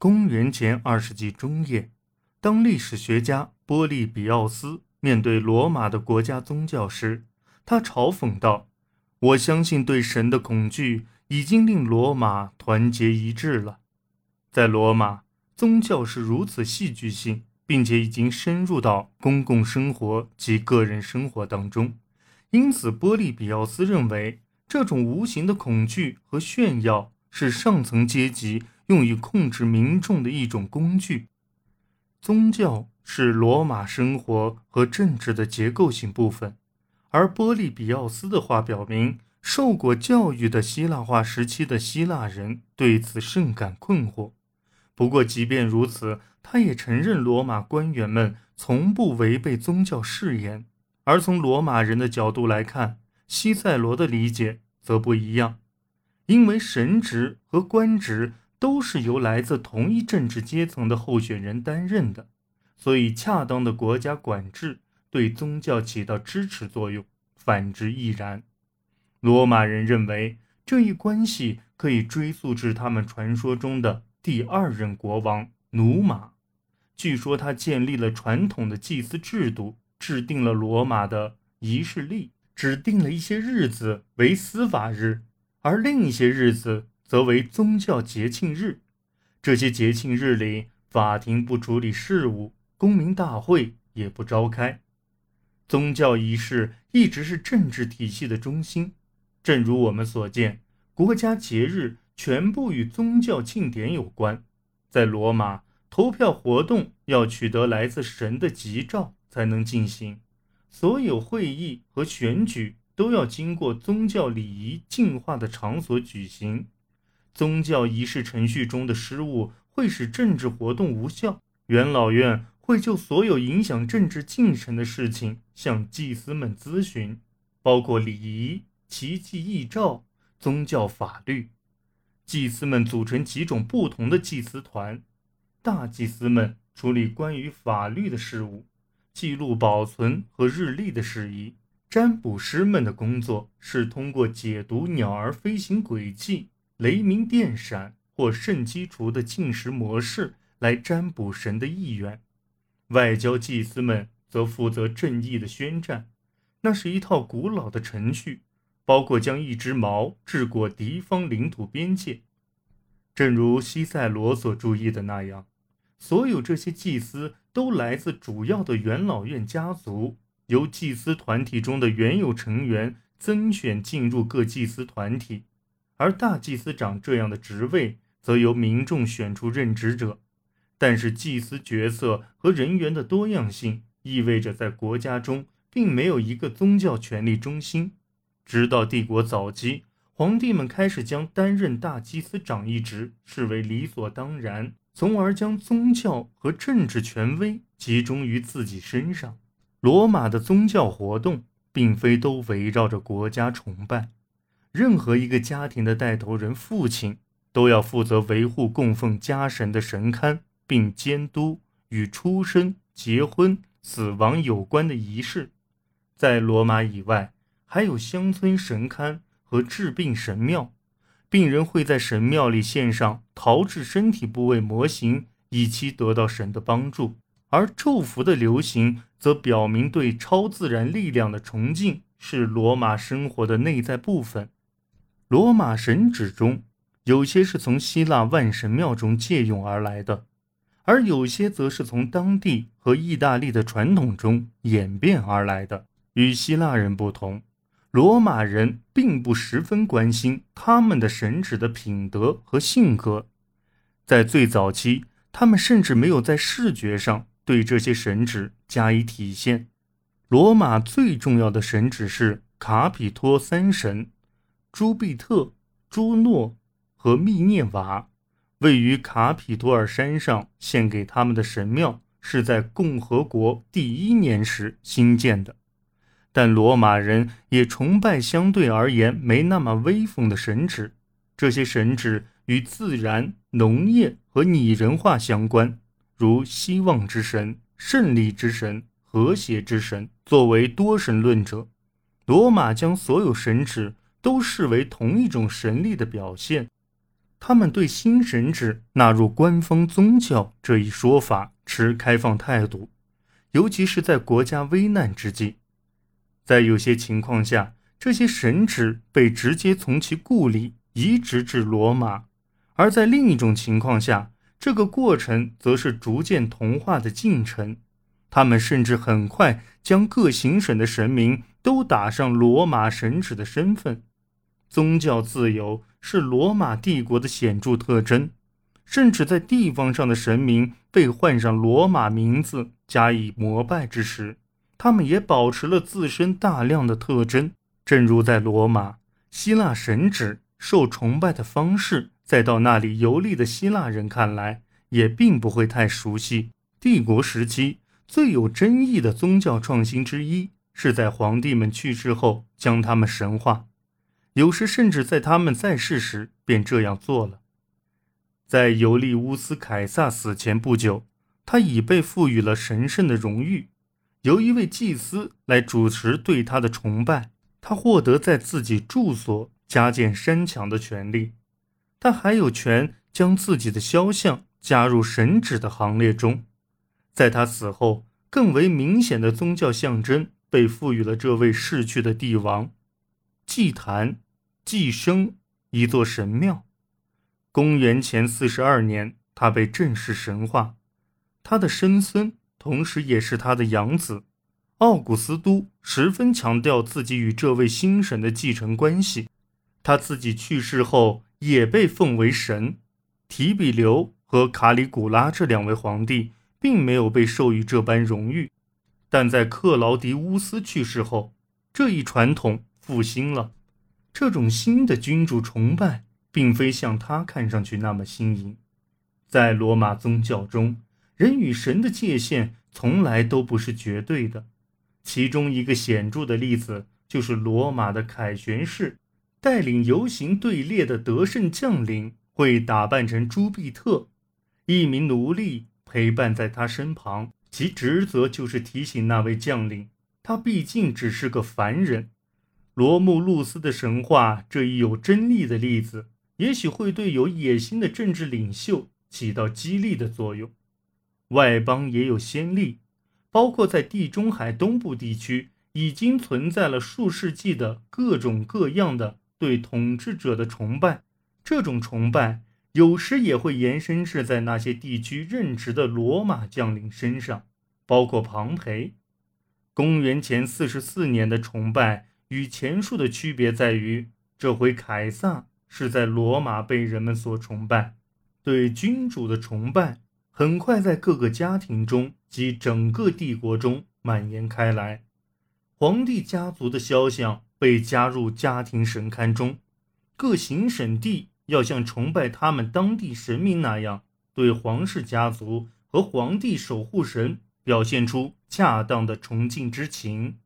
公元前二世纪中叶，当历史学家波利比奥斯面对罗马的国家宗教时，他嘲讽道：“我相信对神的恐惧已经令罗马团结一致了。在罗马，宗教是如此戏剧性，并且已经深入到公共生活及个人生活当中。因此，波利比奥斯认为，这种无形的恐惧和炫耀是上层阶级。”用于控制民众的一种工具，宗教是罗马生活和政治的结构性部分。而波利比奥斯的话表明，受过教育的希腊化时期的希腊人对此甚感困惑。不过，即便如此，他也承认罗马官员们从不违背宗教誓言。而从罗马人的角度来看，西塞罗的理解则不一样，因为神职和官职。都是由来自同一政治阶层的候选人担任的，所以恰当的国家管制对宗教起到支持作用，反之亦然。罗马人认为这一关系可以追溯至他们传说中的第二任国王努马。据说他建立了传统的祭祀制度，制定了罗马的仪式历，指定了一些日子为司法日，而另一些日子。则为宗教节庆日，这些节庆日里，法庭不处理事务，公民大会也不召开。宗教仪式一直是政治体系的中心。正如我们所见，国家节日全部与宗教庆典有关。在罗马，投票活动要取得来自神的吉兆才能进行，所有会议和选举都要经过宗教礼仪净化的场所举行。宗教仪式程序中的失误会使政治活动无效。元老院会就所有影响政治进程的事情向祭司们咨询，包括礼仪、奇迹异兆、宗教法律。祭司们组成几种不同的祭司团，大祭司们处理关于法律的事务，记录保存和日历的事宜。占卜师们的工作是通过解读鸟儿飞行轨迹。雷鸣电闪或圣基础的进食模式来占卜神的意愿，外交祭司们则负责正义的宣战。那是一套古老的程序，包括将一只矛掷过敌方领土边界。正如西塞罗所注意的那样，所有这些祭司都来自主要的元老院家族，由祭司团体中的原有成员增选进入各祭司团体。而大祭司长这样的职位，则由民众选出任职者。但是，祭司角色和人员的多样性意味着，在国家中并没有一个宗教权力中心。直到帝国早期，皇帝们开始将担任大祭司长一职视为理所当然，从而将宗教和政治权威集中于自己身上。罗马的宗教活动并非都围绕着国家崇拜。任何一个家庭的带头人父亲都要负责维护供奉家神的神龛，并监督与出生、结婚、死亡有关的仪式。在罗马以外，还有乡村神龛和治病神庙，病人会在神庙里献上陶制身体部位模型，以期得到神的帮助。而咒符的流行则表明对超自然力量的崇敬是罗马生活的内在部分。罗马神旨中，有些是从希腊万神庙中借用而来的，而有些则是从当地和意大利的传统中演变而来的。与希腊人不同，罗马人并不十分关心他们的神旨的品德和性格。在最早期，他们甚至没有在视觉上对这些神旨加以体现。罗马最重要的神旨是卡比托三神。朱庇特、朱诺和密涅瓦位于卡皮多尔山上，献给他们的神庙是在共和国第一年时新建的。但罗马人也崇拜相对而言没那么威风的神祇，这些神祇与自然、农业和拟人化相关，如希望之神、胜利之神、和谐之神。作为多神论者，罗马将所有神祇。都视为同一种神力的表现。他们对新神旨纳入官方宗教这一说法持开放态度，尤其是在国家危难之际。在有些情况下，这些神旨被直接从其故里移植至罗马；而在另一种情况下，这个过程则是逐渐同化的进程。他们甚至很快将各行省的神明都打上罗马神旨的身份。宗教自由。是罗马帝国的显著特征，甚至在地方上的神明被换上罗马名字加以膜拜之时，他们也保持了自身大量的特征。正如在罗马，希腊神祇受崇拜的方式，在到那里游历的希腊人看来，也并不会太熟悉。帝国时期最有争议的宗教创新之一，是在皇帝们去世后将他们神化。有时甚至在他们在世时便这样做了。在尤利乌斯·凯撒死前不久，他已被赋予了神圣的荣誉，由一位祭司来主持对他的崇拜。他获得在自己住所加建山墙的权利，他还有权将自己的肖像加入神旨的行列中。在他死后，更为明显的宗教象征被赋予了这位逝去的帝王——祭坛。寄生一座神庙。公元前四十二年，他被正式神化。他的生孙，同时也是他的养子，奥古斯都，十分强调自己与这位新神的继承关系。他自己去世后，也被奉为神。提比留和卡里古拉这两位皇帝，并没有被授予这般荣誉。但在克劳迪乌斯去世后，这一传统复兴了。这种新的君主崇拜，并非像他看上去那么新颖。在罗马宗教中，人与神的界限从来都不是绝对的。其中一个显著的例子，就是罗马的凯旋式，带领游行队列的得胜将领会打扮成朱庇特，一名奴隶陪伴在他身旁，其职责就是提醒那位将领，他毕竟只是个凡人。罗慕路斯的神话这一有争议的例子，也许会对有野心的政治领袖起到激励的作用。外邦也有先例，包括在地中海东部地区已经存在了数世纪的各种各样的对统治者的崇拜。这种崇拜有时也会延伸至在那些地区任职的罗马将领身上，包括庞培。公元前四十四年的崇拜。与前述的区别在于，这回凯撒是在罗马被人们所崇拜。对君主的崇拜很快在各个家庭中及整个帝国中蔓延开来。皇帝家族的肖像被加入家庭神龛中，各行省地要像崇拜他们当地神明那样，对皇室家族和皇帝守护神表现出恰当的崇敬之情。